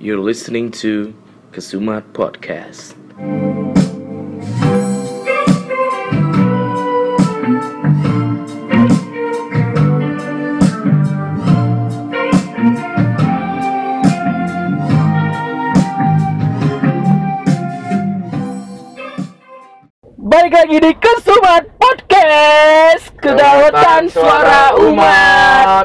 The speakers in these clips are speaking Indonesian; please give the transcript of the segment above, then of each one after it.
You're listening to Kesumat Podcast. Balik lagi di Podcast Kedaulatan Suara Umat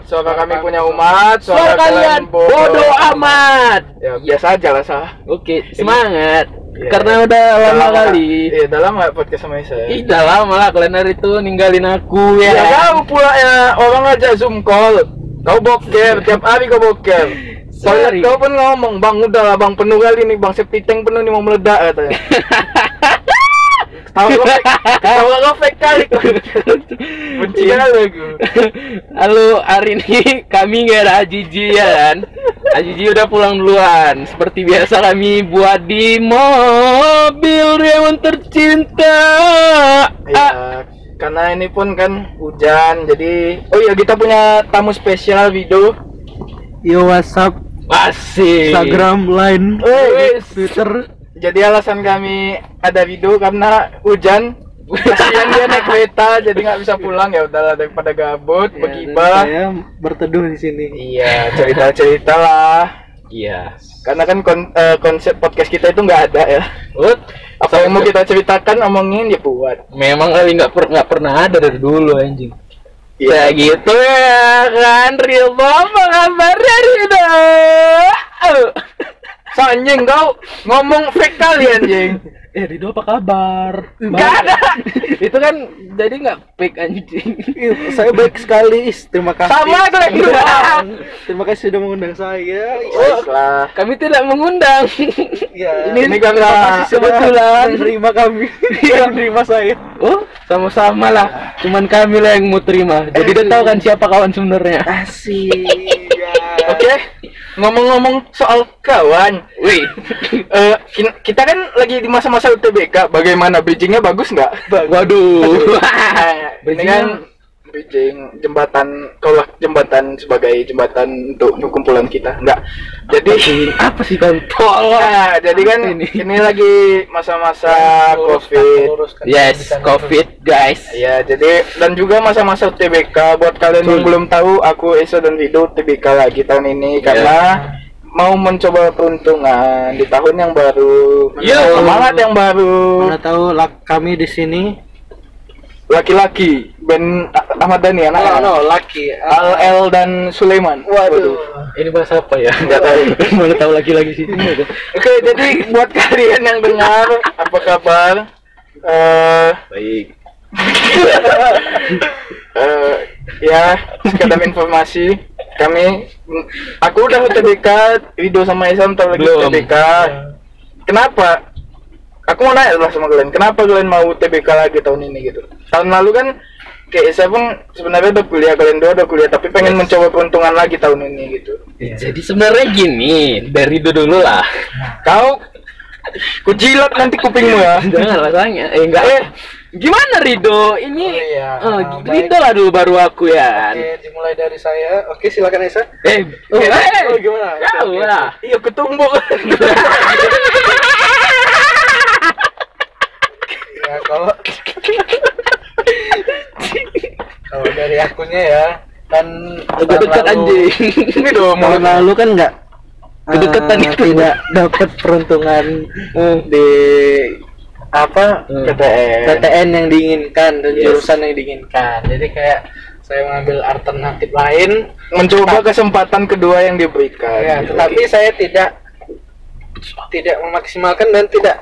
Suara kami punya umat. Suara kalian bodoh. amat. Ya biasa aja lah sah Oke, semangat. Iya. Karena udah lama kali. Iya udah lama podcast sama saya Ih, udah lama lah kalian hari itu ninggalin aku ya, Ya kau pula ya orang aja zoom call. Kau boker, tiap hari kau boker. Sorry. Toilet kau pun ngomong, bang udah lah bang penuh kali nih bang septic tank penuh nih mau meledak katanya Tahu kau fake, tahu kau fake kali. Benci Iya. kali aku Halo, hari ini kami nggak ada Ajiji ya kan Ajiji udah pulang duluan Seperti biasa kami buat di mobil Rewan tercinta Iya, Ah, karena ini pun kan hujan, jadi oh iya kita punya tamu spesial video. Yo WhatsApp, Asik Instagram, Line, Twitter. Jadi alasan kami ada video karena hujan. Kasihan dia naik kereta, jadi nggak bisa pulang ya udahlah daripada gabut, Ya, begibah. saya berteduh di sini. Iya, cerita-cerita lah. Iya Karena kan kon- eh, konsep podcast kita itu nggak ada ya. Ut, Apa yang mau kita ceritakan, omongin ya buat. memang kali nggak per nggak pernah ada dari dulu anjing. Iya. Ya gitu ya kan Rio apa kabarnya Rio? So, anjing kau ngomong fake kali anjing. Eh Rido apa kabar? Nggak ada. Itu kan jadi nggak fake anjing. Saya baik sekali. Is. Terima kasih. Sama kalian berdua. Terima kasih sudah mengundang saya. Baiklah. Kami tidak mengundang. Ya, Ini- ini kami kebetulan. menerima kami. Iya. menerima saya. Oh, sama-sama lah. Cuman kami lah yang mau terima. Jadi dia tahu kan siapa kawan sebenarnya. Asik. Oke, ngomong-ngomong soal kawan, Wih, eh, kin- kita kan lagi di masa-masa UTBK. Bagaimana bridgingnya bagus nggak? waduh. Ini kan bridging jembatan, kalau jembatan sebagai jembatan untuk kumpulan kita, nggak. Jadi apa sih kontol? Nah, jadi kan Ini. ini, lagi masa-masa COVID. Yes, COVID guys. Ya, jadi dan juga masa-masa UTBK buat kalian yang belum tahu, aku Esa dan Vido UTBK lagi tahun ini karena mau mencoba peruntungan di tahun yang baru. Yo. Semangat yang baru. Mana tahu lak kami di sini. Laki-laki Ben Ahmad Dhani anak laki. Al El dan Sulaiman. Waduh. Ini bahasa apa ya? Nggak tahu. Mana tahu lagi-lagi sih. Oke, jadi buat kalian yang dengar, apa kabar? Eh, Baik. eh, ya, sekedar informasi, kami, aku udah UTBK, Rido sama Isam tahu lagi Belum. UTBK. Kenapa? Aku mau nanya lah sama kalian, kenapa kalian mau UTBK lagi tahun ini gitu? Tahun lalu kan kayak saya pun sebenarnya udah kuliah, kalian dua udah kuliah, tapi pengen mencoba peruntungan lagi tahun ini gitu. Jadi sebenarnya gini, dari dulu dulu lah. Kau, kujilat nanti kupingmu ya. Jangan lah tanya. Eh enggak. Eh. Gimana Rido? Ini Oh, iya. Baik. Rido lah dulu baru aku ya. Oke, dimulai dari saya. Oke, silakan Esa. Eh, oh, Eh, eh, oh, gimana? Kau oke. lah. Iya ketumbuk. Ya kalau kalau dari akunya ya kan tahun lalu- anjing. Ini dong tahun lalu kan nggak Kedekatan eh, itu. tidak dapat peruntungan Eh. di apa Hmm. PTN. PTN yang diinginkan dan Yes. jurusan yang diinginkan jadi kayak saya mengambil alternatif lain Mencoba kesempatan kedua yang diberikan. ya tetapi saya tidak tidak memaksimalkan dan tidak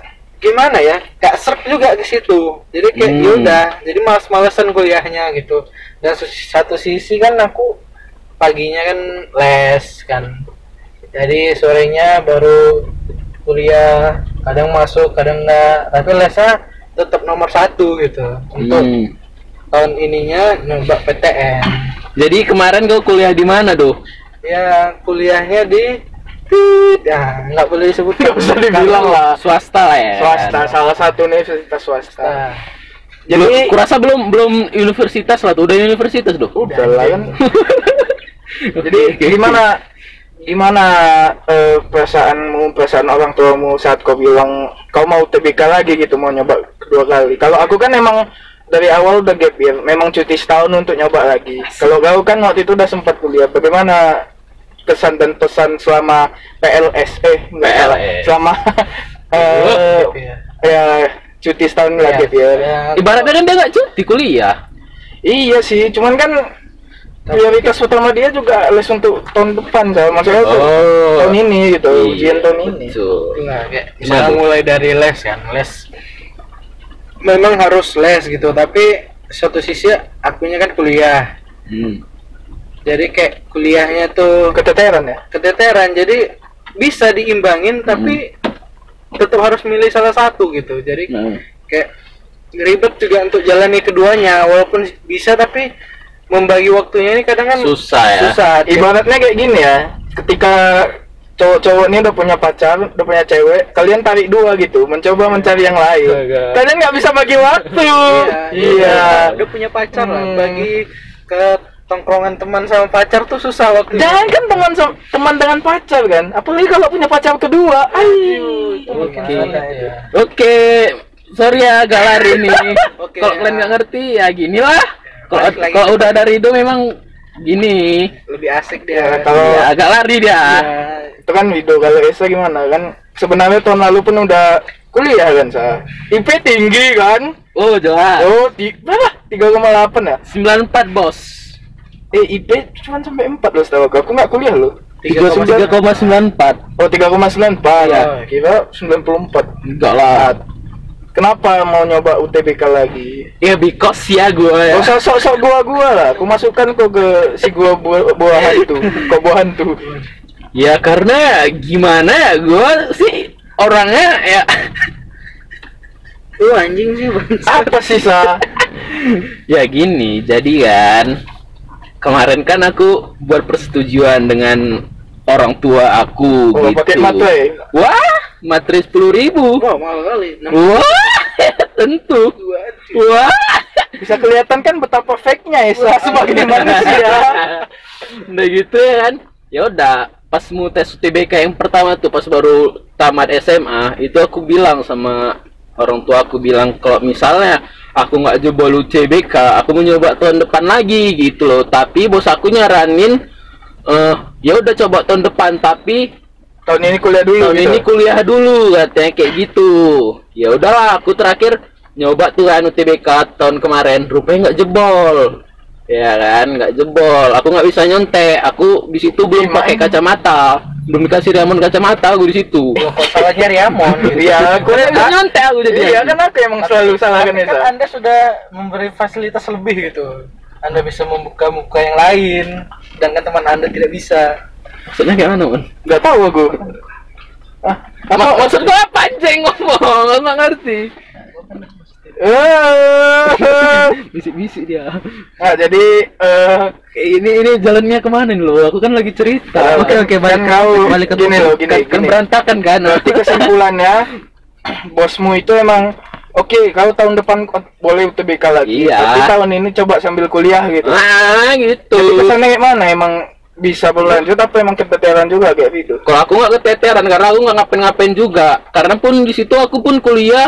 gimana ya gak serp juga ke situ jadi kayak Hmm. yaudah jadi males-malesan kuliahnya gitu dan satu sisi kan aku paginya kan les kan jadi sorenya baru kuliah kadang masuk kadang enggak tapi lesnya tetap nomor satu gitu untuk Hmm. tahun ininya nyoba PTN Jadi kemarin kau kuliah di mana tuh? ya kuliahnya di ya nggak boleh disebut Nggak usah dibilang lah. Swasta lah ya. Swasta, salah satu universitas swasta. Nah, Jadi Jadi kurasa belum belum universitas lah tuh, udah universitas tuh. udah lah kan. Jadi gimana gimana eh, perasaanmu perasaan orang tuamu saat kau bilang kau mau TBK lagi gitu mau nyoba kedua kali kalau aku kan emang dari awal udah gap year memang cuti setahun untuk nyoba lagi kalau kau kan waktu itu udah sempat kuliah bagaimana kesan dan pesan selama PLS eh enggak salah PLS. selama eh, year. ya cuti setahun Iya, lagi gap year ya, Ibaratnya kan dia nggak cuti kuliah. Iya sih, cuman kan prioritas utama dia juga les untuk tahun depan, Sal. Maksudnya tuh Oh. tahun ini gitu, Iya, ujian tahun ini. betul. Nah, kayak misalnya tuh? mulai dari les kan, les memang harus les gitu, tapi satu sisi akunya kan kuliah. Hmm. Jadi kayak kuliahnya tuh Keteteran ya? keteteran, jadi bisa diimbangin tapi tetap harus milih salah satu gitu. Jadi Nah. kayak ribet juga untuk jalani keduanya, walaupun bisa tapi membagi waktunya ini kadang kan Susah ya. susah. Ibaratnya kayak gini ya, ketika cowok-cowok ini udah punya pacar, udah punya cewek, kalian tarik dua gitu, mencoba mencari yang lain. Astaga. Kalian nggak bisa bagi waktu. Iya. udah punya pacar lah Hmm. bagi ke tongkrongan teman sama pacar tuh susah waktu Jangan kan teman teman dengan pacar kan, apalagi kalau punya pacar kedua. Ayo. Oke. Ya. Oke, sorry ya agak lari nih. Oke, kalau ya. kalian nggak ngerti ya gini lah. Kalau udah dari itu memang gini. Lebih asik Ya, dia. kalau- Ya, agak lari dia. Ya, itu kan video kalau Esa gimana kan sebenarnya tahun lalu pun udah kuliah kan sa IP tinggi kan Oh, jelas. oh di berapa 3,8 ya 94 bos. Eh IP cuma sampai 4 loh setahu aku aku nggak kuliah loh 3,94. oh 3,94 ya Iya. kira 94 Enggak lah. kenapa mau nyoba UTBK lagi Ya because ya gue ya. Gak usah sok-sok gua-gua lah, aku masukkan kok ke si gua buah, buah hantu, kok buah hantu. Ya karena gimana ya gue sih orangnya ya lu anjing sih bang. Apa sih sa? ya gini jadi kan kemarin kan aku buat persetujuan dengan orang tua aku Oh, gitu. pakai matre. Wah, matre sepuluh ribu. Wah mahal kali. Wah, tentu. Wah. Bisa kelihatan kan betapa fake-nya Esa sebagai manusia. Udah gitu ya kan. Ya udah, pas mau tes UTBK yang pertama tuh pas baru tamat SMA, itu aku bilang sama orang tua aku bilang kalau misalnya aku nggak jebol UTBK, aku mau nyoba tahun depan lagi gitu loh. Tapi bos aku nyaranin eh ya udah coba tahun depan tapi Tahun ini kuliah dulu tahun gitu. ini kuliah dulu katanya kayak gitu. Ya udahlah aku terakhir nyoba tuh kan UTBK tahun kemarin. Rupanya nggak jebol. Ya kan nggak jebol. Aku nggak bisa nyontek aku di situ belum pakai kacamata belum dikasih diamond kacamata aku di situ Kok salahnya Riamon gitu. Iya, aku aku nggak nyontek aku jadi Iya kan aku emang selalu salah kan kan. Anda sudah memberi fasilitas lebih gitu. Anda bisa membuka muka yang lain, sedangkan teman Anda tidak bisa. maksudnya kayak mana man Gak tahu aku. Ah, apa maksud gua apa anjing ngomong aku nggak ngerti. bisik-bisik dia. Nah, jadi eh ini ini jalannya ke mana nih lo aku kan lagi cerita. Oke, oke, balik- balik ke gini loh, gini, kan, kan gini. berantakan kan? Berarti kesimpulannya bosmu itu emang oke kalau tahun depan kau boleh UTBK lagi Iya. tapi tahun ini coba sambil kuliah gitu. Nah gitu. Jadi kesannya kayak mana? Emang bisa berlanjut apa emang keteteran juga kayak gitu? Kalau aku nggak keteteran karena aku nggak ngapain-ngapain juga. Karena pun di situ aku pun kuliah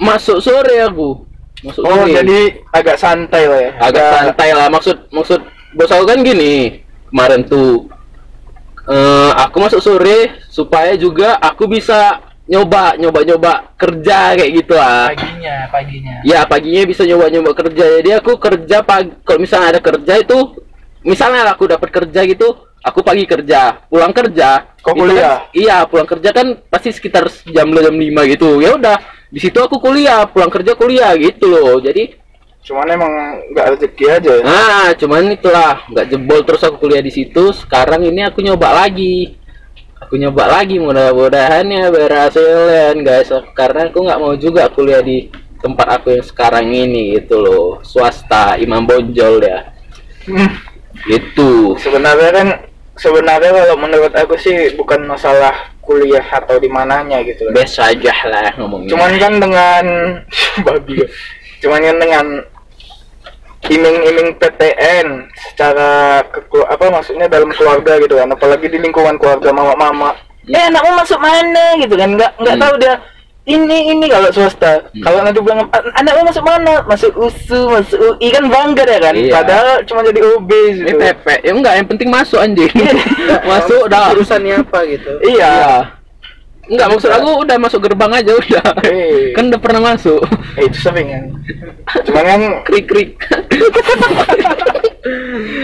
masuk sore aku. Masuk oh sore. jadi agak santai lah ya. Agak santai lah. Maksud maksud bos aku kan gini. Kemarin tuh eh aku masuk sore supaya juga aku bisa nyoba nyoba nyoba kerja kayak gitu lah. Paginya, paginya. ya paginya bisa nyoba nyoba kerja. Jadi aku kerja pagi kalau misalnya ada kerja itu misalnya aku dapat kerja gitu aku pagi kerja pulang kerja. Itu kan- kuliah? iya pulang kerja kan pasti sekitar jam jam lima gitu. Ya udah di situ aku kuliah pulang kerja kuliah gitu loh jadi cuman emang nggak rezeki aja ya Nah, cuman itulah nggak jebol terus aku kuliah di situ. Sekarang ini aku nyoba lagi. Aku nyoba lagi mudah-mudahan ya berhasil ya guys. Karena aku nggak mau juga kuliah di tempat aku yang sekarang ini gitu loh. Swasta Imam Bonjol ya. Hmm, Gitu. sebenarnya kan sebenarnya kalau menurut aku sih bukan masalah kuliah atau di mananya gitu loh. Best aja lah ngomongnya. cuman kan dengan babi ya. cuman kan dengan iming-iming PTN secara ke, apa maksudnya dalam keluarga gitu kan apalagi di lingkungan keluarga mama-mama eh anakmu masuk mana gitu kan nggak nggak Hmm. tahu dia ini ini kalau swasta Hmm. kalau nanti bilang "An- anakmu masuk mana masuk USU masuk UI kan bangga ya kan Iya. padahal cuma jadi OB Ini gitu PP. Ya enggak, yang penting masuk anjing. masuk dah. urusannya apa gitu iya Enggak, maksud aku udah masuk gerbang aja udah. Eh. Kan udah pernah masuk. Eh, itu sering kan cuman kan Krik krik.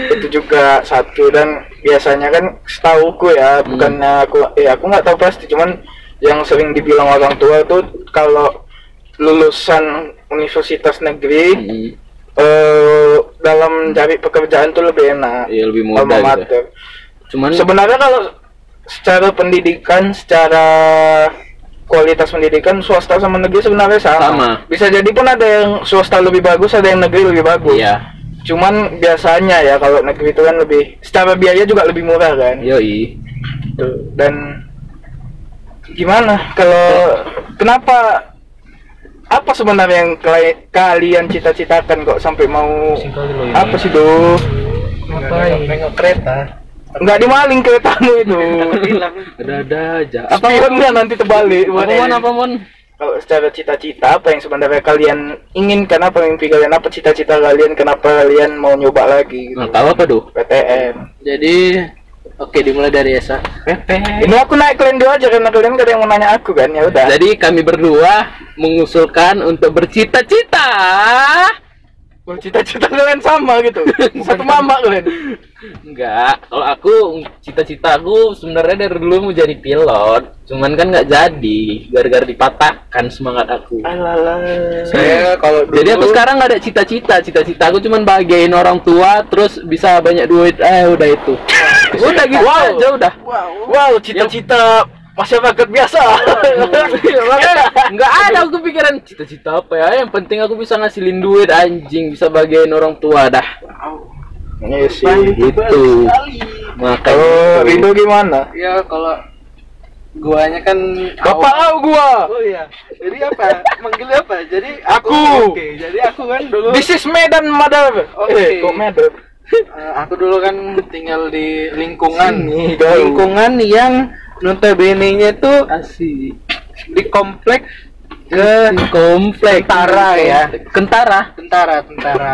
itu juga satu dan biasanya kan setauku ya Hmm. bukannya aku ya aku nggak tahu pasti cuman yang sering dibilang orang tua tuh kalau lulusan universitas negeri Hmm. eh, dalam cari pekerjaan tuh lebih enak Iya, lebih mudah gitu. mater. Cuman sebenarnya kalau secara pendidikan secara kualitas pendidikan swasta sama negeri sebenarnya sama. Sama. bisa jadi pun ada yang swasta lebih bagus ada yang negeri lebih bagus iya. cuman biasanya ya kalau negeri itu kan lebih secara biaya juga lebih murah kan Yoi. Tuh, dan gimana? Kalau kenapa apa sebenarnya yang kali- kalian cita-citakan kok sampai mau apa sih do ngapain? Nengok kereta. Nggak dimaling keretamu itu. Hilang. Ada-ada aja. apa spionnya nanti terbalik. Apa mon? Apa mon? kalau secara cita-cita apa yang sebenarnya kalian inginkan apa mimpi kalian apa cita-cita kalian kenapa kalian mau nyoba lagi gitu? Nah, tahu apa tuh? PTN jadi oke dimulai dari Esa ini aku naik kalian dua aja karena kalian gak ada yang mau nanya aku kan ya udah Jadi kami berdua mengusulkan untuk bercita-cita. Oh, cita-cita kalian sama gitu satu mama kalian Enggak, kalau aku cita-cita aku sebenarnya dari dulu mau jadi pilot, cuman kan nggak jadi gara-gara dipatahkan semangat aku. Alalah. saya kalau dulu Jadi aku sekarang nggak ada cita-cita, cita-cita aku cuman bahagiain orang tua, terus bisa banyak duit, eh udah itu. udah gitu Wow. aja udah. Wow, cita-cita masyarakat biasa. Nggak ada aku pikiran cita-cita apa ya, yang penting aku bisa ngasilin duit anjing, bisa bahagiain orang tua dah. Iya sih. Gitu. Kalau Makanya Rido gimana? ya kalau guanya kan Bapak au gua. oh iya jadi apa manggilnya apa jadi Aku. oke jadi aku kan dulu This is Medan Mother. Oke. Eh, kok Medan? Eh, aku dulu kan tinggal di lingkungan Sini, lingkungan yang notabene-nya tuh asik. di komplek ke Komplek Tentara ya. Kentara. tentara tentara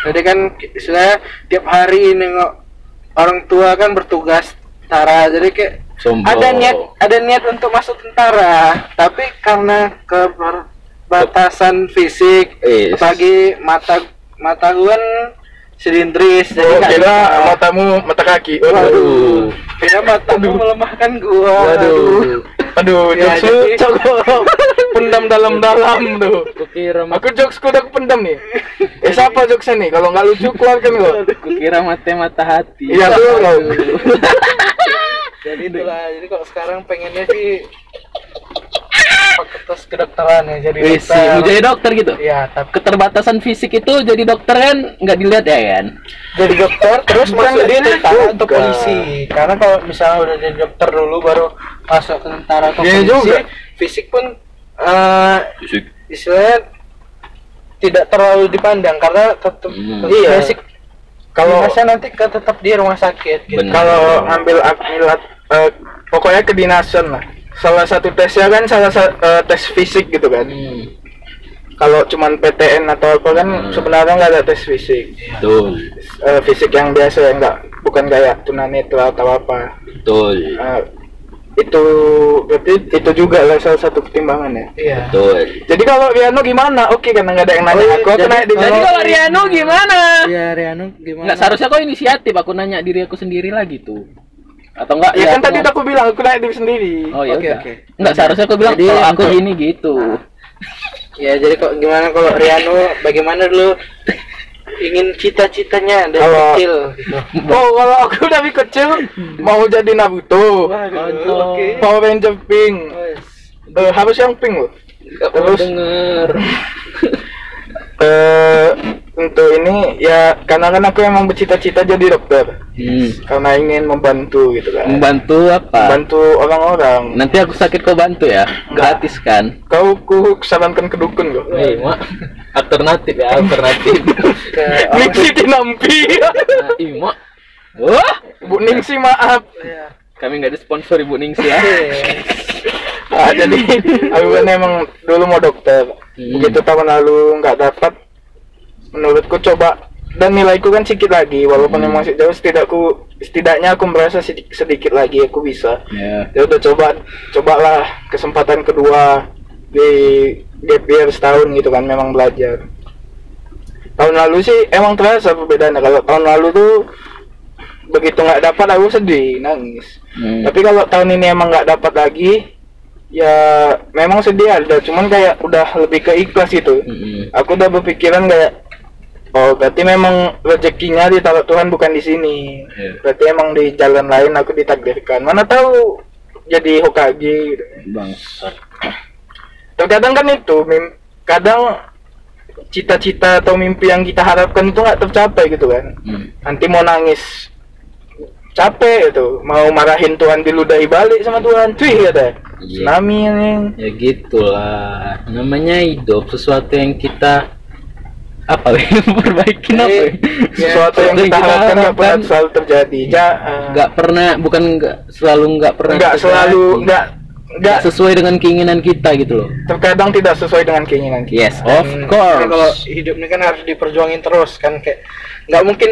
jadi kan saya tiap hari nengok orang tua kan bertugas tentara jadi kayak Sombong. ada niat ada niat untuk masuk tentara tapi karena keterbatasan fisik Is. apalagi mata mata gue kan silindris jadi Oh, nggak kira matamu mata kaki. Waduh. Waduh. kira matamu melemahkan gua Waduh. Aduh, Ya, jokes jadi- pendam dalam-dalam tuh. Kukira Aku jokes ku udah aku pendam nih. Eh siapa jokesnya nih? Kalau nggak lucu keluarkan lo. kukira mata mata hati. Iya tuh jadi itulah jadi kalau sekarang pengennya sih fakultas kedokteran ya jadi Wih, sih, mau jadi dokter gitu. Iya, tapi Keterbatasan fisik itu jadi dokter kan nggak dilihat ya kan? jadi dokter terus masuk di jadi tentara atau polisi karena kalau misalnya udah jadi dokter dulu baru masuk ke tentara atau Iya polisi juga. fisik pun eh istilahnya tidak terlalu dipandang karena tetap Hmm. Iya. basic Kalau kalau nanti ke tetap di rumah sakit gitu. Kalau ambil akmilat eh, pokoknya kedinasan lah. Salah satu tesnya kan salah sa- eh, tes fisik gitu kan. Kalau cuman PTN atau apa kan Hmm. sebenarnya nggak ada tes fisik. Betul, Eh, fisik yang biasa ya nggak bukan kayak tunanetra atau apa. betul, Eh, itu berarti itu juga lah salah satu pertimbangan ya. Iya. betul. Jadi kalau Riano gimana? Oke karena nggak ada yang nanya Oh, iya, aku, aku jadi- naik di Jadi kalau Riano gimana? Iya, Riano gimana? Nggak seharusnya kau inisiatif, aku nanya diri aku sendiri lagi tuh. Atau enggak? Ya kan aku tadi aku bilang aku naik diri sendiri. Oh ya Oke, udah. oke. Enggak seharusnya aku bilang Jadi kalau aku gini gitu. Ya, jadi kok gimana kalau Riano bagaimana dulu ingin cita-citanya dari Kalau- kecil gitu. Oh kalau aku dari kecil mau jadi Naruto, Waduh. Oke. Power Ranger pink, Eh, harus yang pink loh. Enggak perlu Terus? denger. Eh, untuk ini ya karena kan aku emang bercita-cita jadi dokter, Hmm. karena ingin membantu gitu kan, Membantu apa? membantu orang-orang. Nanti aku sakit kau bantu ya, gratis kan? Kau ku sarankan ke dukun kok. Mak. alternatif ya alternatif ke Ningsi Tinampi. nah, Imo wah Bu Ningsi maaf. Iya. kami nggak disponsori Bu Ningsi ya Ah, jadi aku kan emang dulu mau dokter. Hmm. Begitu tahun lalu nggak dapat, menurutku coba dan nilaiku kan sedikit lagi walaupun Hmm. emang masih jauh setidakku setidaknya aku merasa sedikit, sedikit lagi aku bisa. Ya. Ya udah coba cobalah kesempatan kedua di gap year setahun gitu kan memang belajar. Tahun lalu sih emang terasa perbedaannya. Kalau tahun lalu tuh begitu nggak dapat aku sedih nangis. Hmm. tapi kalau tahun ini emang nggak dapat lagi ya memang sedih ada. Cuman kayak udah lebih ke ikhlas gitu. Mm-mm. aku udah berpikiran kayak oh berarti memang rezekinya ditaruh Tuhan bukan di sini. Iya. berarti emang di jalan lain aku ditakdirkan. Mana tahu jadi Hokage gitu. Bangsat. Terkadang kan itu mim- kadang cita-cita atau mimpi yang kita harapkan itu nggak tercapai gitu kan. Hmm. nanti mau nangis capek itu mau marahin Tuhan diludahi balik sama Tuhan. Cuy kata Iya. tsunami ini. Ya gitulah. Namanya hidup sesuatu yang kita apa ya perbaikin apa ya? sesuatu yang kita harapkan nggak pernah selalu terjadi. Ja, eh, nggak pernah bukan nggak selalu nggak pernah nggak selalu nggak nggak sesuai dengan keinginan kita gitu loh. Terkadang tidak sesuai dengan keinginan kita. Yes of course kan kalau hidup ini kan harus diperjuangin terus kan kayak nggak mungkin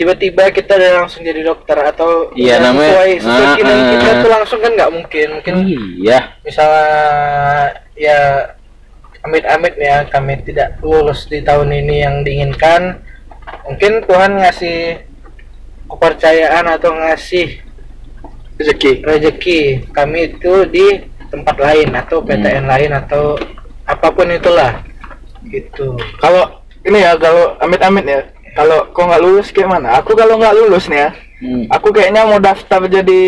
tiba-tiba kita udah langsung jadi dokter atau Iya, namanya- sesuai sesuai Ah, keinginan ah, kita ah. tuh langsung kan nggak mungkin. Mungkin iya. misalnya ya amit-amit ya kami tidak lulus di tahun ini yang diinginkan. Mungkin Tuhan ngasih kepercayaan atau ngasih rezeki. rezeki kami itu di tempat lain atau PTN lain atau apa pun itulah. Gitu. Kalau ini ya kalau amit-amit ya. Kalau kau nggak lulus kayak mana aku kalau nggak lulus nih ya Hmm. aku kayaknya mau daftar jadi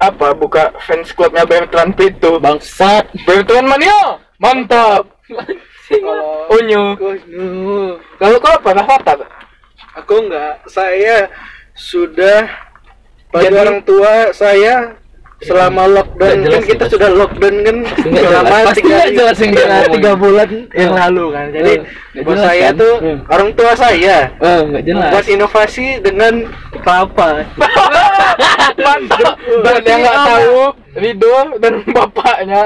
apa buka fans clubnya Bertrand Pitu. Bangsat. Bertrand Mania! Mantap kalau unyu. Kalau kau apa daftar aku enggak. Saya sudah bagi Jadi- orang tua saya selama lockdown. Nggak jelas, kan kita jelas. sudah lockdown kan? Nggak selama jelas. Tiga, jelas tiga, tiga bulan yang Eh. lalu kan. Jadi nggak buat jelas, saya kan? tuh Hmm. orang tua saya oh jelas. buat inovasi dengan kelapa. Mantap. Dan yang nggak tahu Rido dan bapaknya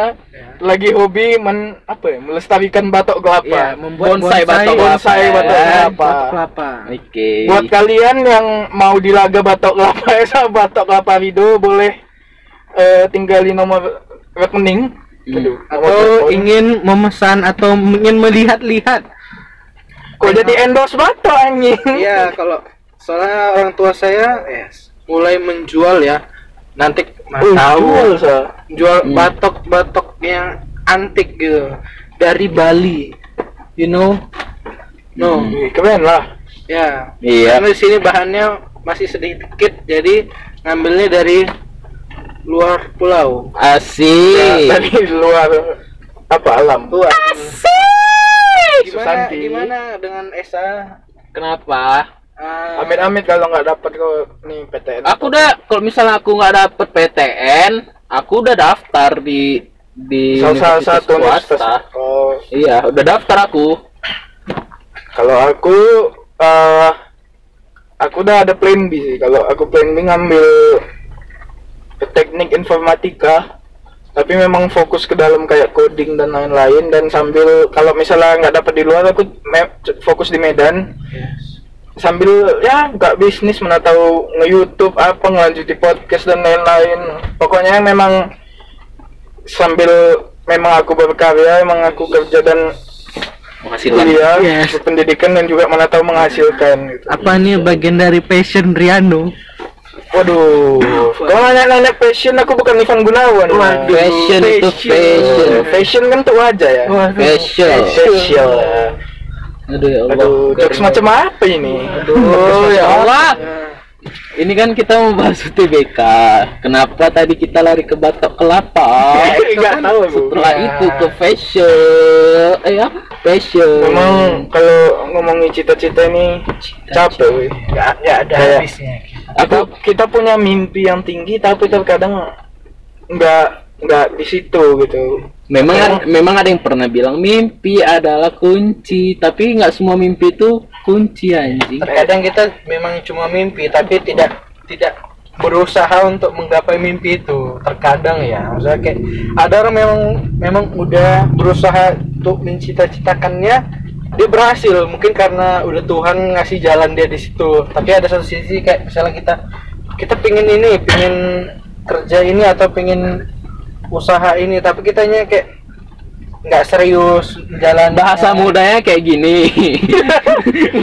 lagi hobi men apa ya melestarikan batok kelapa. Ya membuat Bonsai batok bonsai kelapa, batok kelapa. Batok kelapa. oke. Buat kalian yang mau dilaga batok kelapa ya batok kelapa Rido boleh eh, tinggali nomor rekening. Hmm. Aduh, nomor atau telepon. ingin memesan atau ingin melihat-lihat. Kok jadi endorse batok anjing? Iya, kalau soalnya orang tua saya yes, mulai menjual ya. Nanti mana Uh, tahu jual, Sa. jual Hmm. batok-batok yang antik gitu dari Bali. You know? No. Hmm. Wih, keren lah Ya. iya Karena di sini bahannya masih sedikit jadi ngambilnya dari luar pulau. ya, asik dari luar apa alam Tuh. Gimana Susanti. gimana dengan Esa? kenapa Ah, amit-amit kalau nggak dapat kau nih PTN aku udah kalau misalnya aku nggak dapet PTN aku udah daftar di di salah universitas satu universitas. Swasta oh. Iya udah daftar aku. Kalau aku eh aku udah ada plan B sih. Kalau aku plan B ngambil teknik informatika tapi memang fokus ke dalam kayak coding dan lain-lain dan sambil kalau misalnya nggak dapat di luar aku fokus di Medan. Sambil ya nggak bisnis mana tahu nge-youtube apa ngelanjuti podcast dan lain-lain pokoknya memang sambil memang aku berkarya memang aku kerja dan menghasilkan kuliah Yes. pendidikan dan juga mana tahu menghasilkan gitu. Apa nih bagian dari passion Riano? Waduh, kalau nanya-nanya fashion aku bukan Ivan Gunawan. Waduh. fashion itu fashion Fashion kan tuh aja ya. fashion Fashion. Aduh ya Allah Aduh, jokes macam apa ini? Aduh ya Allah ini kan kita mau bahas UTBK kenapa tadi kita lari ke batok kelapa Enggak tahu aku. setelah Ya. itu ke fashion eh apa fashion Memang kalau ngomongin cita-cita ini capek, weh. Nggak nggak ada Kayak- habisnya. Kita, kita punya mimpi yang tinggi tapi terkadang nggak nggak di situ gitu. Memang ad- memang ada yang pernah bilang mimpi adalah kunci, tapi nggak semua mimpi itu kunci anjing. terkadang kita memang cuma mimpi tapi tidak tidak berusaha untuk menggapai mimpi itu. Terkadang ya. Maksudnya kayak ada orang memang memang udah berusaha untuk mencita-citakannya dia berhasil. Mungkin karena udah Tuhan ngasih jalan dia di situ. Tapi ada satu sisi kayak misalnya kita kita pingin ini pingin kerja ini atau pingin usaha ini tapi kitanya kayak nggak serius jalan Bahasa mudanya kayak gini.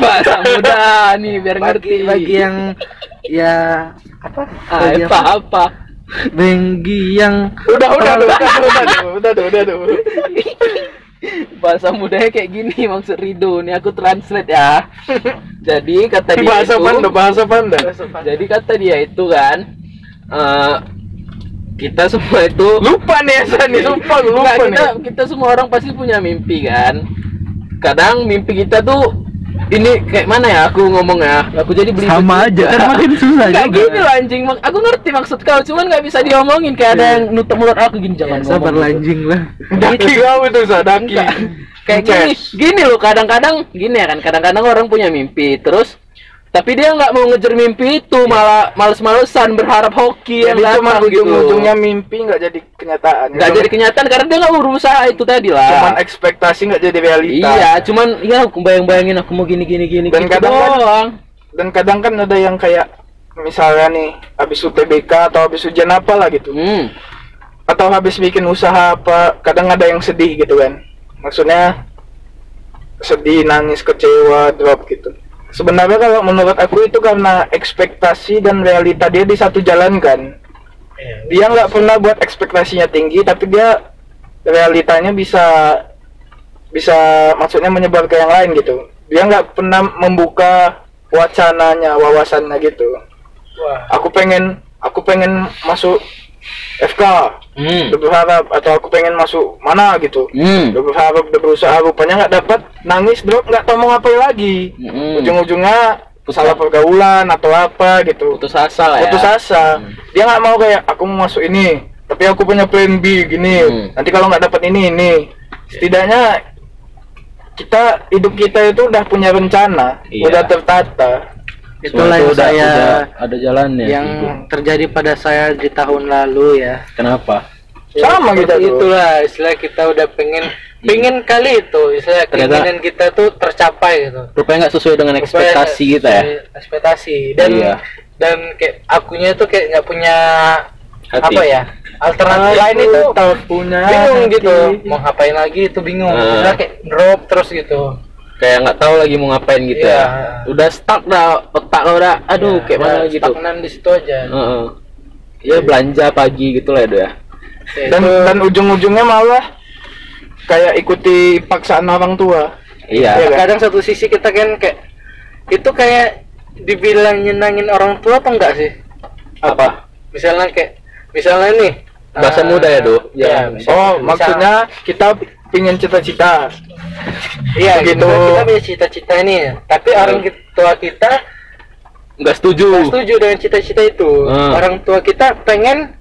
Bahasa muda nih biar ngerti. bagi bagi yang ya apa Ah, bagi apa apa. bagi yang udah udah udah udah udah udah udah Bahasa mudanya kayak gini maksud Rido. Nih aku translate ya. Jadi kata dia bahasa itu, panda bahasa panda Jadi kata dia itu kan eh, kita semua itu lupa nih Esa nih sumpah lu lupa Nggak, kita, nih kita semua orang pasti punya mimpi kan. Kadang mimpi kita tuh ini kayak mana ya aku ngomong ya aku jadi beli Sama aja, kan makin susah juga. gini loh anjing aku ngerti maksud kau cuman nggak bisa diomongin kayak ada yang nutup mulut aku gini jangan Ya, sabar ngomong gitu. lanjing lah daki kau itu sa daki Enggak. kayak gini gini loh kadang-kadang gini ya kan kadang-kadang orang punya mimpi terus tapi dia nggak mau ngejar mimpi itu malah males-malesan berharap hoki yang jadi cuma gitu. ujung-ujungnya mimpi nggak jadi kenyataan nggak jadi kenyataan karena dia nggak berusaha itu tadi lah. Cuman ekspektasi nggak jadi realita. Iya, cuman ya aku bayang-bayangin aku mau gini gini gini Dan gitu kadang kan- doang. dan kadang kan ada yang kayak misalnya nih habis UTBK atau habis ujian apa lah gitu. Hmm. atau habis bikin usaha apa kadang ada yang sedih gitu kan. Maksudnya sedih nangis kecewa drop gitu sebenarnya kalau menurut aku itu karena ekspektasi dan realita dia di satu jalan kan? Dia nggak pernah buat ekspektasinya tinggi tapi dia realitanya bisa bisa maksudnya menyebar ke yang lain gitu. Dia nggak pernah membuka wacananya wawasannya gitu. Wah. Aku pengen aku pengen masuk FK Hmm. udah berharap atau aku pengen masuk mana gitu Hmm. udah berharap udah berusaha rupanya nggak dapat nangis drop nggak tahu mau ngapain lagi Hmm. ujung-ujungnya salah pergaulan atau apa gitu Putus asa lah ya. putus asa Hmm. dia nggak mau kayak aku mau masuk ini tapi aku punya plan B gini Hmm. nanti kalau nggak dapat ini ini setidaknya kita hidup kita itu udah punya rencana Iya. udah tertata itulah yang itu udah, saya udah ada jalannya. yang hidup. terjadi pada saya di tahun lalu ya Kenapa? Sama seperti kita tuh. itulah istilah kita udah pengen pengen kali itu istilah Ternyata- keinginan kita tuh tercapai gitu Rupanya nggak sesuai dengan ekspektasi kita ya. ekspektasi dan Iya. dan kayak akunya itu kayak nggak punya Hati. apa ya alternatif lain Aku itu tetap punya bingung hati. gitu mau ngapain lagi itu bingung Nah. Istilah kayak drop terus gitu Kayak nggak tahu lagi mau ngapain gitu Iya. ya. Udah stuck dah otak lo udah. Aduh, Ya, kayak mana gitu. stagnan di situ aja Heeh. Ya belanja pagi gitu lah ya. Ya, dan itu- dan ujung-ujungnya malah kayak ikuti paksaan orang tua Iya. Iya kan? kadang satu sisi kita kan kayak itu kayak dibilang nyenangin orang tua apa enggak sih Apa? misalnya kayak misalnya nih Bahasa eh, muda ya, Do? ya, Ya. misal- oh misal- maksudnya kita pingin cita-cita iya gitu kita punya cita-cita ini tapi Hmm. orang tua kita Nggak setuju. nggak setuju dengan cita-cita itu Hmm. orang tua kita pengen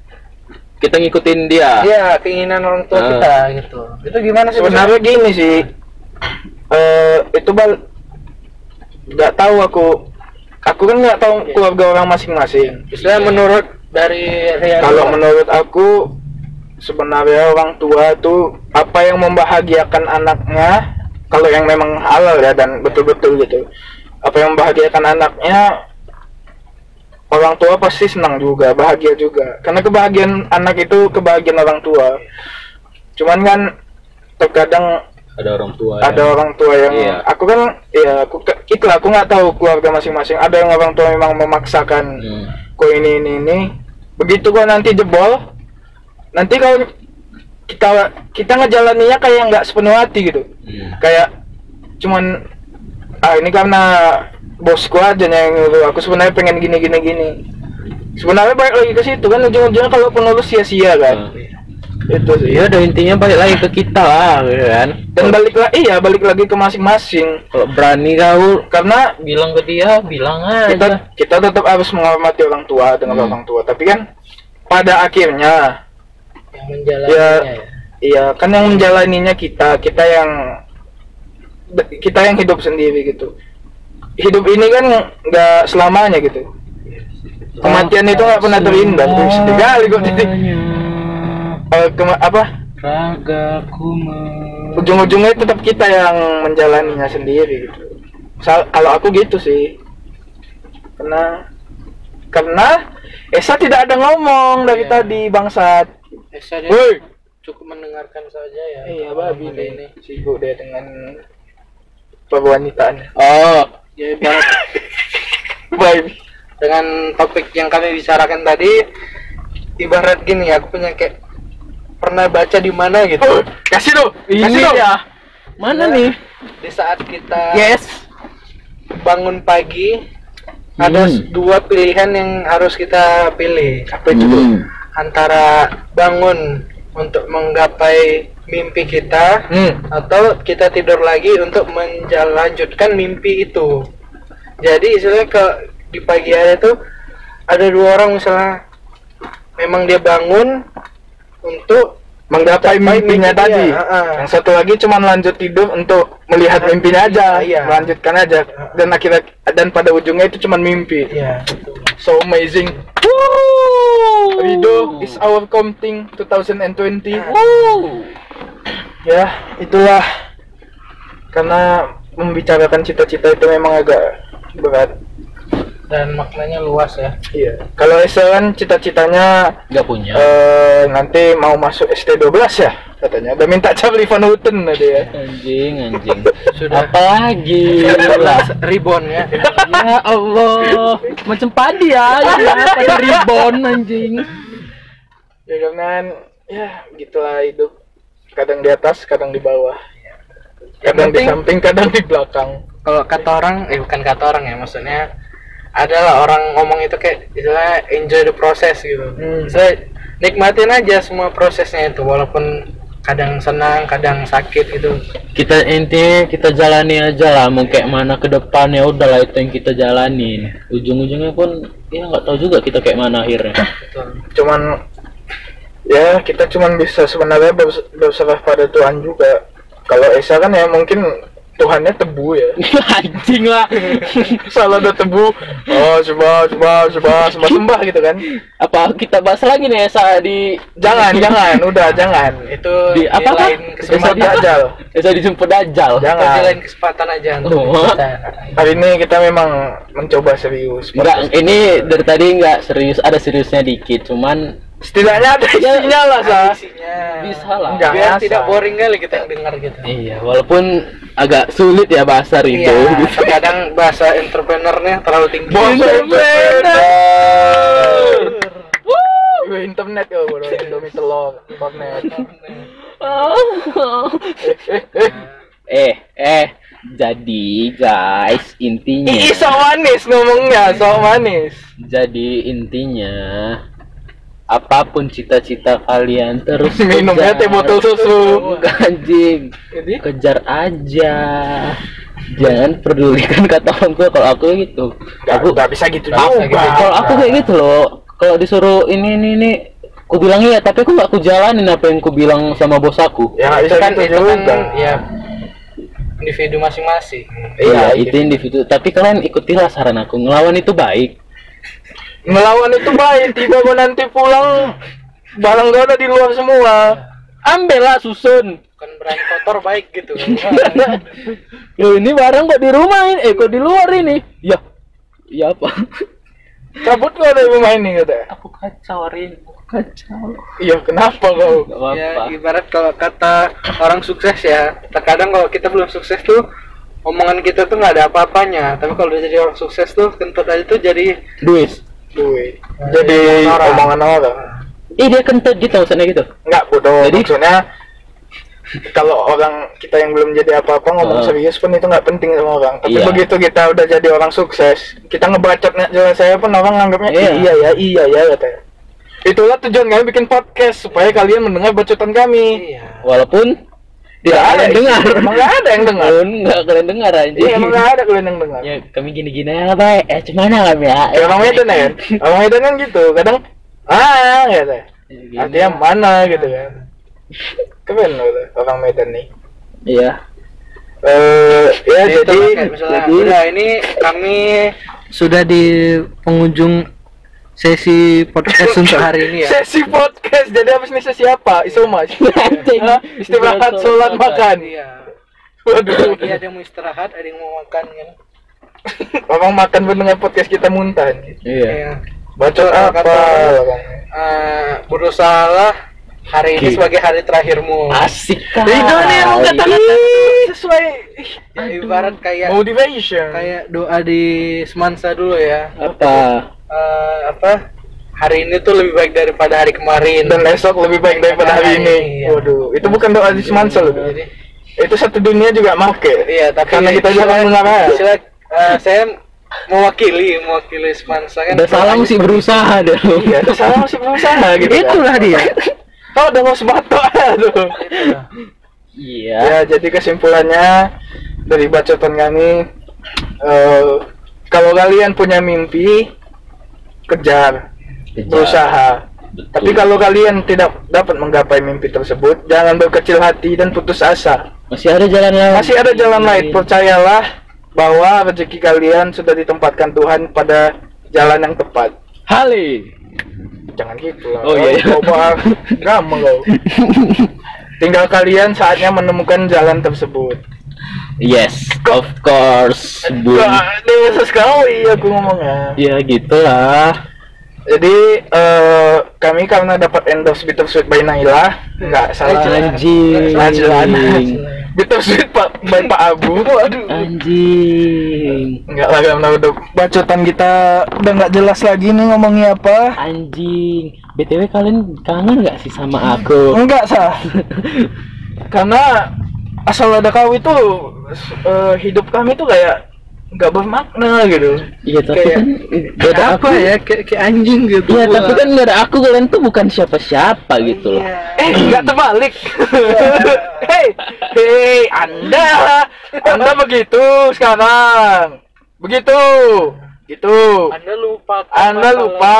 Kita ngikutin dia. ya keinginan orang tua Hmm. kita gitu itu gimana sih sebenarnya gini sih eh itu bal nggak tahu aku aku kan nggak tahu Iya. keluarga orang masing-masing Misalnya menurut dari kalau menurut aku sebenarnya orang tua itu apa yang membahagiakan anaknya kalau yang memang halal ya dan betul-betul gitu apa yang membahagiakan anaknya orang tua pasti senang juga bahagia juga karena kebahagiaan anak itu kebahagiaan orang tua cuman kan terkadang Ada orang tua. ada yang- orang tua yang Iya. aku kan ya aku itu aku nggak tahu keluarga masing-masing ada yang orang tua memang memaksakan Hmm. kok ini ini ini begitu kok nanti jebol nanti kalau kita kita ngejalaninya kayak nggak sepenuh hati gitu Hmm. kayak cuman ah ini karena bosku aja yang nyuruh aku sebenarnya pengen gini gini gini sebenarnya balik lagi ke situ kan ujung-ujungnya kalau penulis sia-sia kan Hmm. itu sih Ya udah intinya balik lagi ke kita lah, ya kan. dan balik lagi iya balik lagi ke masing-masing Kalau berani kau karena bilang ke dia, bilang kita aja. kita tetap harus menghormati orang tua dengan Hmm. orang tua tapi kan pada akhirnya yang menjalaninya ya. Iya, kan yang menjalaninya kita, kita yang kita yang hidup sendiri gitu. Hidup ini kan nggak selamanya gitu. Kematian itu nggak pernah terindah. Tuh, sedih kali kok jadi. Eh, kema- apa? Ragaku Ujung-ujungnya tetap kita yang menjalaninya sendiri gitu. Sal- kalau aku gitu sih. Karena karena Esa tidak ada ngomong dari Iya. tadi bangsat. Eh, saya Woi. cukup mendengarkan saja ya. Iya, babi nih. Sibuk dia dengan perwanitaan. Oh, Ya ibarat Baby. dengan topik yang kami bicarakan tadi ibarat gini aku punya kayak pernah baca di mana gitu Oh, kasih dong. ini Kasih dong. ya. Mana nih? di saat kita Yes. bangun pagi ada Hmm. dua pilihan yang harus kita pilih Apa itu? Hmm. Antara bangun untuk menggapai mimpi kita Hmm. atau kita tidur lagi untuk menjalankan mimpi itu jadi istilahnya ke di pagi hari itu ada dua orang misalnya memang dia bangun untuk Menggapai mimpinya mimpi tadi. dia, ha-ha. Yang satu lagi cuma lanjut tidur untuk melihat mimpinya aja. Iya. Melanjutkan aja. Dan akhirnya dan pada ujungnya itu cuma mimpi. ya betul. So amazing. Woo. Rido is our counting 2020. Woo. Ya, itulah karena membicarakan cita-cita itu memang agak berat. Dan maknanya luas ya Iya. Kalau Esa kan cita-citanya Gak punya. eh nanti mau masuk ST12 ya katanya. Udah minta Charlie Van Houten tadi ya. Anjing, anjing. Sudah. Apalagi? lah. ribon ya ya Allah, macam padi ya, ya pada ribon anjing. Ya karena ya gitulah hidup. Kadang di atas, kadang di bawah. Kadang di penting- samping, kadang di belakang. kalau kata orang eh bukan kata orang ya maksudnya adalah orang ngomong itu kayak istilah enjoy the process gitu Hmm. saya nikmatin aja semua prosesnya itu walaupun kadang senang kadang sakit gitu Kita intinya kita jalani aja lah, mau kayak mana ke depan ya udahlah itu yang kita jalanin. Ujung-ujungnya pun ya nggak tahu juga kita kayak mana akhirnya. betul Cuman ya kita cuman bisa sebenarnya bers- berserah pada Tuhan juga. Kalau Esa kan ya mungkin Tuhannya tebu ya. anjing lah. Salah ada tebu. Oh, coba coba coba sembah sembah gitu kan. Apa kita bahas lagi nih Esa di Jangan, jangan, udah jangan. itu di di apa apa? lain kesempatan dajal. Esa dijemput Dajjal. Itu di Jangan. lain kesempatan aja Oh. Hari ini kita memang mencoba serius. Enggak, ini dari tadi enggak serius, ada seriusnya dikit, cuman Setidaknya ada isinya lah, Sa. isinya bisa lah. Enggak. biar Biasa. tidak boring kali kita yang dengar gitu Iya, walaupun agak sulit ya bahasa Rido. Iya, gitu. kadang bahasa entrepreneurnya terlalu tinggi. Bos Entrepreneur. Gue internet ya, bro. Indomie telur, internet. eh, eh, jadi guys, intinya. Ih, so manis ngomongnya, so manis. Jadi intinya apa pun cita-cita kalian terus Minumnya kejar. teh botol susu. Anjing. Jadi, kejar aja. Jangan pedulikan kata orang tua kalau aku gitu. Gak, aku gak bisa gitu aku- juga. kalau aku kayak gitu loh. Kalau disuruh ini ini ini aku bilang iya tapi aku nggak aku jalanin apa yang aku bilang sama bos aku. Ya nggak bisa kan gitu itu kan juga. ya individu masing-masing. iya Iya, itu individu. Tapi kalian ikutilah saran aku. Ngelawan itu baik Melawan itu baik, tiba gua nanti pulang barang gua udah di luar semua. ambil lah susun Bukan berani kotor baik gitu. Loh ini barang kok di rumah ini eh kok di luar ini ya ya apa Cabut gua dari rumah ini kata. aku kacau Rin aku kacau Iya, kenapa kau? Gak apa-apa ya ibarat kalau kata orang sukses ya, terkadang kalau kita belum sukses tuh omongan kita tuh nggak ada apa-apanya. Tapi kalau udah jadi orang sukses tuh kentut aja tuh jadi duit Duit. Jadi omongan orang. omongan orang. Ih dia kentut gitu maksudnya gitu. Enggak bodoh. Jadi- maksudnya kalau orang kita yang belum jadi apa-apa ngomong Uh. serius pun itu nggak penting sama orang. Tapi Iya. begitu kita udah jadi orang sukses, kita ngebacotnya jelas saya pun orang nganggapnya Iya. iya ya, iya ya katanya. Itulah tujuan kami bikin podcast supaya kalian mendengar bacotan kami. iya. Walaupun Tidak tidak ada kalian dengar. Emang nggak ada yang dengar. Walaupun nggak kalian dengar aja. Iya, emang nggak ada kalian yang dengar. Ya kami gini-gini aja lah baik. Eh cuman lah kami ya. Kayak orang Medan ya kan? Orang Medan kan gitu, kadang ah gitu. Ya, artinya mana gitu kan keren loh orang Medan nih Iya. eh ya Jadi, jadi jadi ini kami sudah di penghujung sesi podcast untuk hari ini ya. sesi podcast jadi habis ini sesi apa iso mas istirahat sholat makan Iya. waduh Lagi ada yang mau istirahat, ada yang mau makan kan. orang makan mendengar podcast kita muntah Iya. Iya. bacot Kata- apa kata- Eh, berusahalah hari ini sebagai hari terakhirmu. Asik kan. itu nih emang kata-kata sesuai Ya, ibarat kayak motivation kayak doa di semansa dulu ya. Apa? Eh, apa? Hari ini tuh lebih baik daripada hari kemarin. dan esok lebih baik daripada hari ini Iya. waduh itu bukan doa di semansa loh Jadi, itu satu dunia juga make iya, tapi karena kita jangan mengarah Istilah, eh, saya mewakili mewakili semansa kan. Udah salah mesti berusaha deh. iya itu salah masih berusaha gitu kan. Itulah dia. Oh udah mau sebatok aduh. Iya. ya jadi kesimpulannya dari bacotan kami eh, kalau kalian punya mimpi kejar berusaha Betul. tapi kalau kalian tidak dapat menggapai mimpi tersebut jangan berkecil hati dan putus asa masih ada jalan lain. masih ada jalan lain percayalah bahwa rezeki kalian sudah ditempatkan Tuhan pada jalan yang tepat Hale. Jangan gitu lah Oh, iya, iya. coba gampang kau tinggal kalian saatnya menemukan jalan tersebut Yes, of course. Gak dewasa sekali aku ngomongnya Ya gitulah. Jadi eh, kami karena dapat endorse Bittersweet by Naila nggak salah Anjing. Anjing. Bittersweet Pak by Pak Abu Waduh Anjing. Enggak lah karena udah bacotan kita udah nggak jelas lagi nih ngomongnya apa Anjing. BTW kalian kangen nggak sih sama aku? Enggak sah Karena asal ada kau itu eh, hidup kami tuh kayak nggak bermakna gitu Iya tapi Kayak- kan gak ada aku ya kayak, kayak anjing gitu. Iya tapi kan gak ada aku kalian tuh bukan siapa-siapa gitu loh. Eh, nggak terbalik. Hei, hei, Anda, Anda begitu sekarang. Begitu. Gitu. Anda lupa. Anda lupa.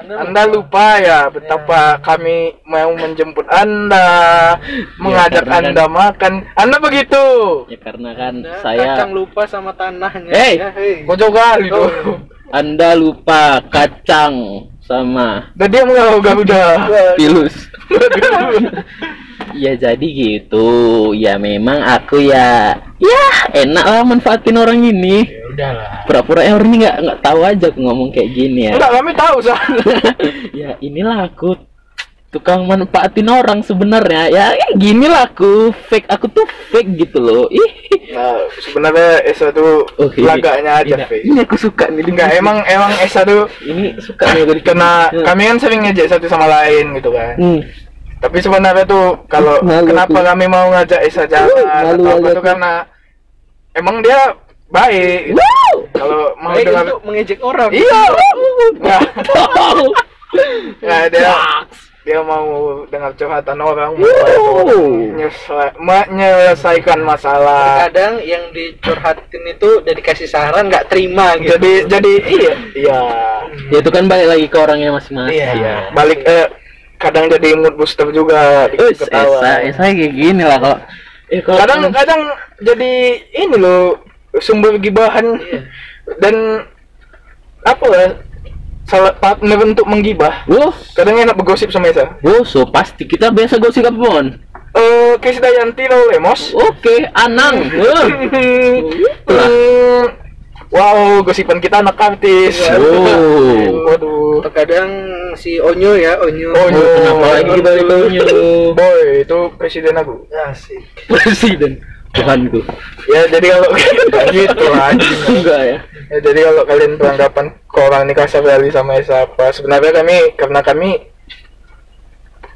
Anda Anda lupa ya betapa kami mau menjemput Anda, mengajak karena kan- Anda makan. Anda begitu. Ya karena kan Anda saya kacang lupa sama tanahnya. Hey! Ya, hey. Oh. tuh. Anda lupa kacang sama Dan dia mengaku Garuda. pilus. ya jadi gitu. Ya memang aku ya ya enak lah manfaatin orang ini. Ya udahlah. Pura-pura eh, orang ini nggak nggak tahu aja aku ngomong kayak gini ya. Enggak, kami tahu, Sah. ya inilah aku tukang manfaatin orang sebenarnya ya, ya gini lah aku fake aku tuh fake gitu loh ih Nah, sebenarnya Esa tuh Oke. lagaknya aja, ini, Fei. ini aku suka nih Enggak, emang emang Esa tuh ini suka nih kena Hmm. kami kan sering ngejek satu sama lain gitu kan. Hmm. Tapi sebenarnya tuh kalau Malu kenapa aku. kami mau ngajak Esa jalan Malu atau apa tuh karena emang dia baik. Kalau mau Baik dengar untuk mengejek orang. Iya. Nah, nah, dia dia mau dengar curhatan orang menyelesaikan masalah. Kadang yang dicurhatin itu udah dikasih saran nggak terima gitu. Jadi jadi iya iya. ya itu kan balik lagi ke orangnya masing-masing Iya. Balik eh kadang jadi mood booster juga Us, ketawa. Esa, Esa kayak gini lah kok. Eh, kalau kadang kadang jadi ini loh sumber gibahan dan apa ya salah partner untuk menggibah Wow, kadang enak bergosip sama Esa wow, so pasti kita biasa gosip apa Bon? eh Chris Dayanti lo lemos Oke, Anang. Wah. Hmm, wow gosipan kita anak artis Oh. waduh Terkadang si Onyo ya, Onyo. Onyo. Kenapa lagi dibalik Onyo? boy itu presiden aku Asik. Presiden. Tuhanku. ya jadi kalau gitu anjing Enggak ya. Ya, jadi kalau kalian beranggapan orang ini kasar kali sama Esa apa sebenarnya kami karena kami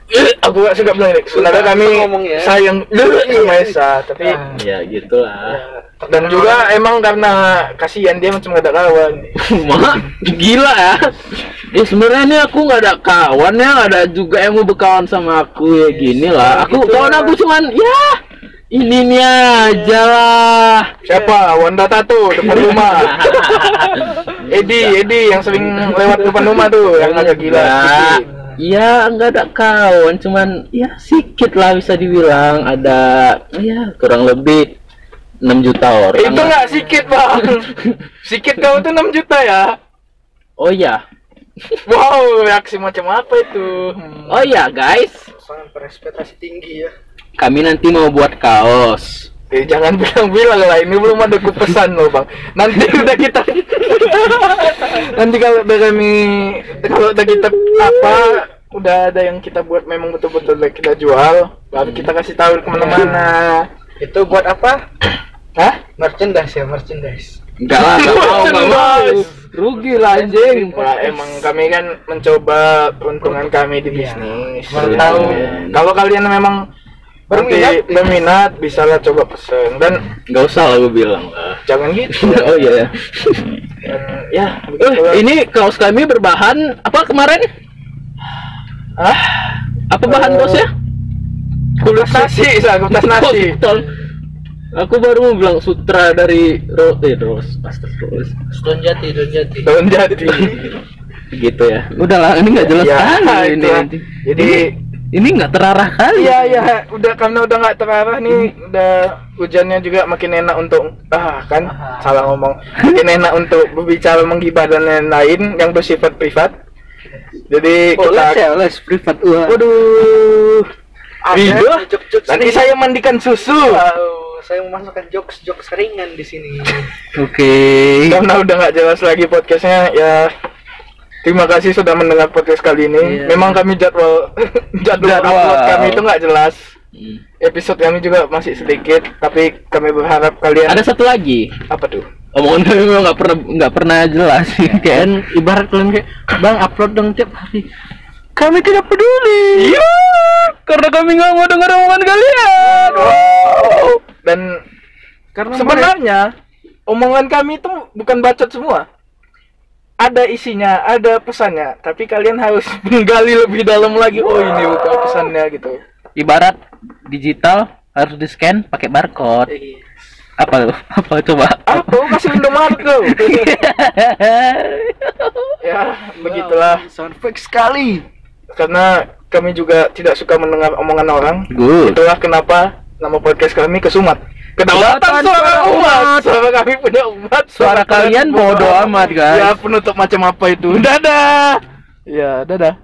Eh, aku gak suka bilang ini sebenarnya kami ngomong ya. sayang sama Esa tapi Ah. Ya gitulah. Dan juga emang karena kasihan dia macam gak ada kawan Mak, gila ya. Ya sebenarnya ini aku nggak ada kawan ya, ada juga yang mau berkawan sama aku ya gini lah. Aku gitu kawan aku cuman ya ini nih aja lah. siapa Wanda Tato depan rumah Edi Edi yang sering lewat depan rumah tuh yang agak gila Enggak. Ya nggak ada kawan, cuman ya sedikit lah bisa dibilang ada ya kurang lebih 6 juta orang. Itu nggak sikit bang. sikit kau tuh 6 juta ya. Oh iya, Wow, reaksi macam apa itu? Hmm. oh iya guys, Sangat berespektasi tinggi ya. kami nanti mau buat kaos. Eh, jangan bilang-bilang lah, ini belum ada ku pesan loh bang. Nanti udah kita, nanti kalau udah kami, kalau udah kita apa, udah ada yang kita buat memang betul-betul udah kita jual, baru kita kasih tahu ke mana-mana. Itu buat apa? Hah? Merchandise ya, merchandise. Enggak lah, enggak mau, enggak mau. Merchandise. Rugi lah anjing. Wah, emang kami kan mencoba peruntungan kami di Iya. bisnis. Iya. tahu. Kalau kalian memang Berminat, berminat, berminat bisa lah coba pesen dan Enggak usah lah gue bilang lah. jangan gitu. oh iya ya. Dan, ya, Eh, begitulah. ini kaos kami berbahan apa kemarin? Hah? Apa bahan Eh, bosnya? Kulit nasi, kulit nasi. Tol. Aku baru mau bilang sutra dari Ro eh, Ros, Astagfirullah. Don jati, don jati. Daun jati. Gitu ya. Udahlah, ini nggak jelas Ya, kali ini. Jadi ini nggak terarah kali. Iya ya, udah karena udah nggak terarah nih, udah hujannya juga makin enak untuk ah kan Ah. salah ngomong, makin enak untuk berbicara menggibah dan lain-lain yang bersifat privat. Jadi Oh, les kita, ya, les privat gua. waduh, Ada jokes-jokes nanti saya mandikan susu. Wow, saya memasukkan jokes-jokes ringan di sini. Oke. Karena udah nggak jelas lagi podcastnya ya. Terima kasih sudah mendengar podcast kali ini. Iya. Memang kami jadwal jadwal, Jadwal. upload kami itu nggak jelas. Hmm. Episode kami juga masih sedikit, tapi kami berharap kalian Ada satu lagi. apa tuh? Omongan kami memang nggak pernah nggak pernah jelas. Kayak ibarat kalian kayak bang upload dong tiap hari. Kami tidak peduli. Iya. Karena kami nggak mau dengar omongan kalian. Wow. Dan Karena sebenarnya omongan kami itu bukan bacot semua. Ada isinya, ada pesannya, tapi kalian harus menggali lebih dalam lagi. Oh, ini bukan pesannya gitu. ibarat digital harus di scan pakai barcode. Iya. Apa lu? Apa coba? Apa? Kasih Indomaret lo. ya, begitulah. Sound fake sekali. Karena kami juga tidak suka mendengar omongan orang. Good. Itulah kenapa nama podcast kami Kesumat. Kedaulatan suara suara umat. umat. Suara kami punya umat. Suara kalian bodo amat, guys. Ya penutup macam apa itu? Dadah. Ya, dadah.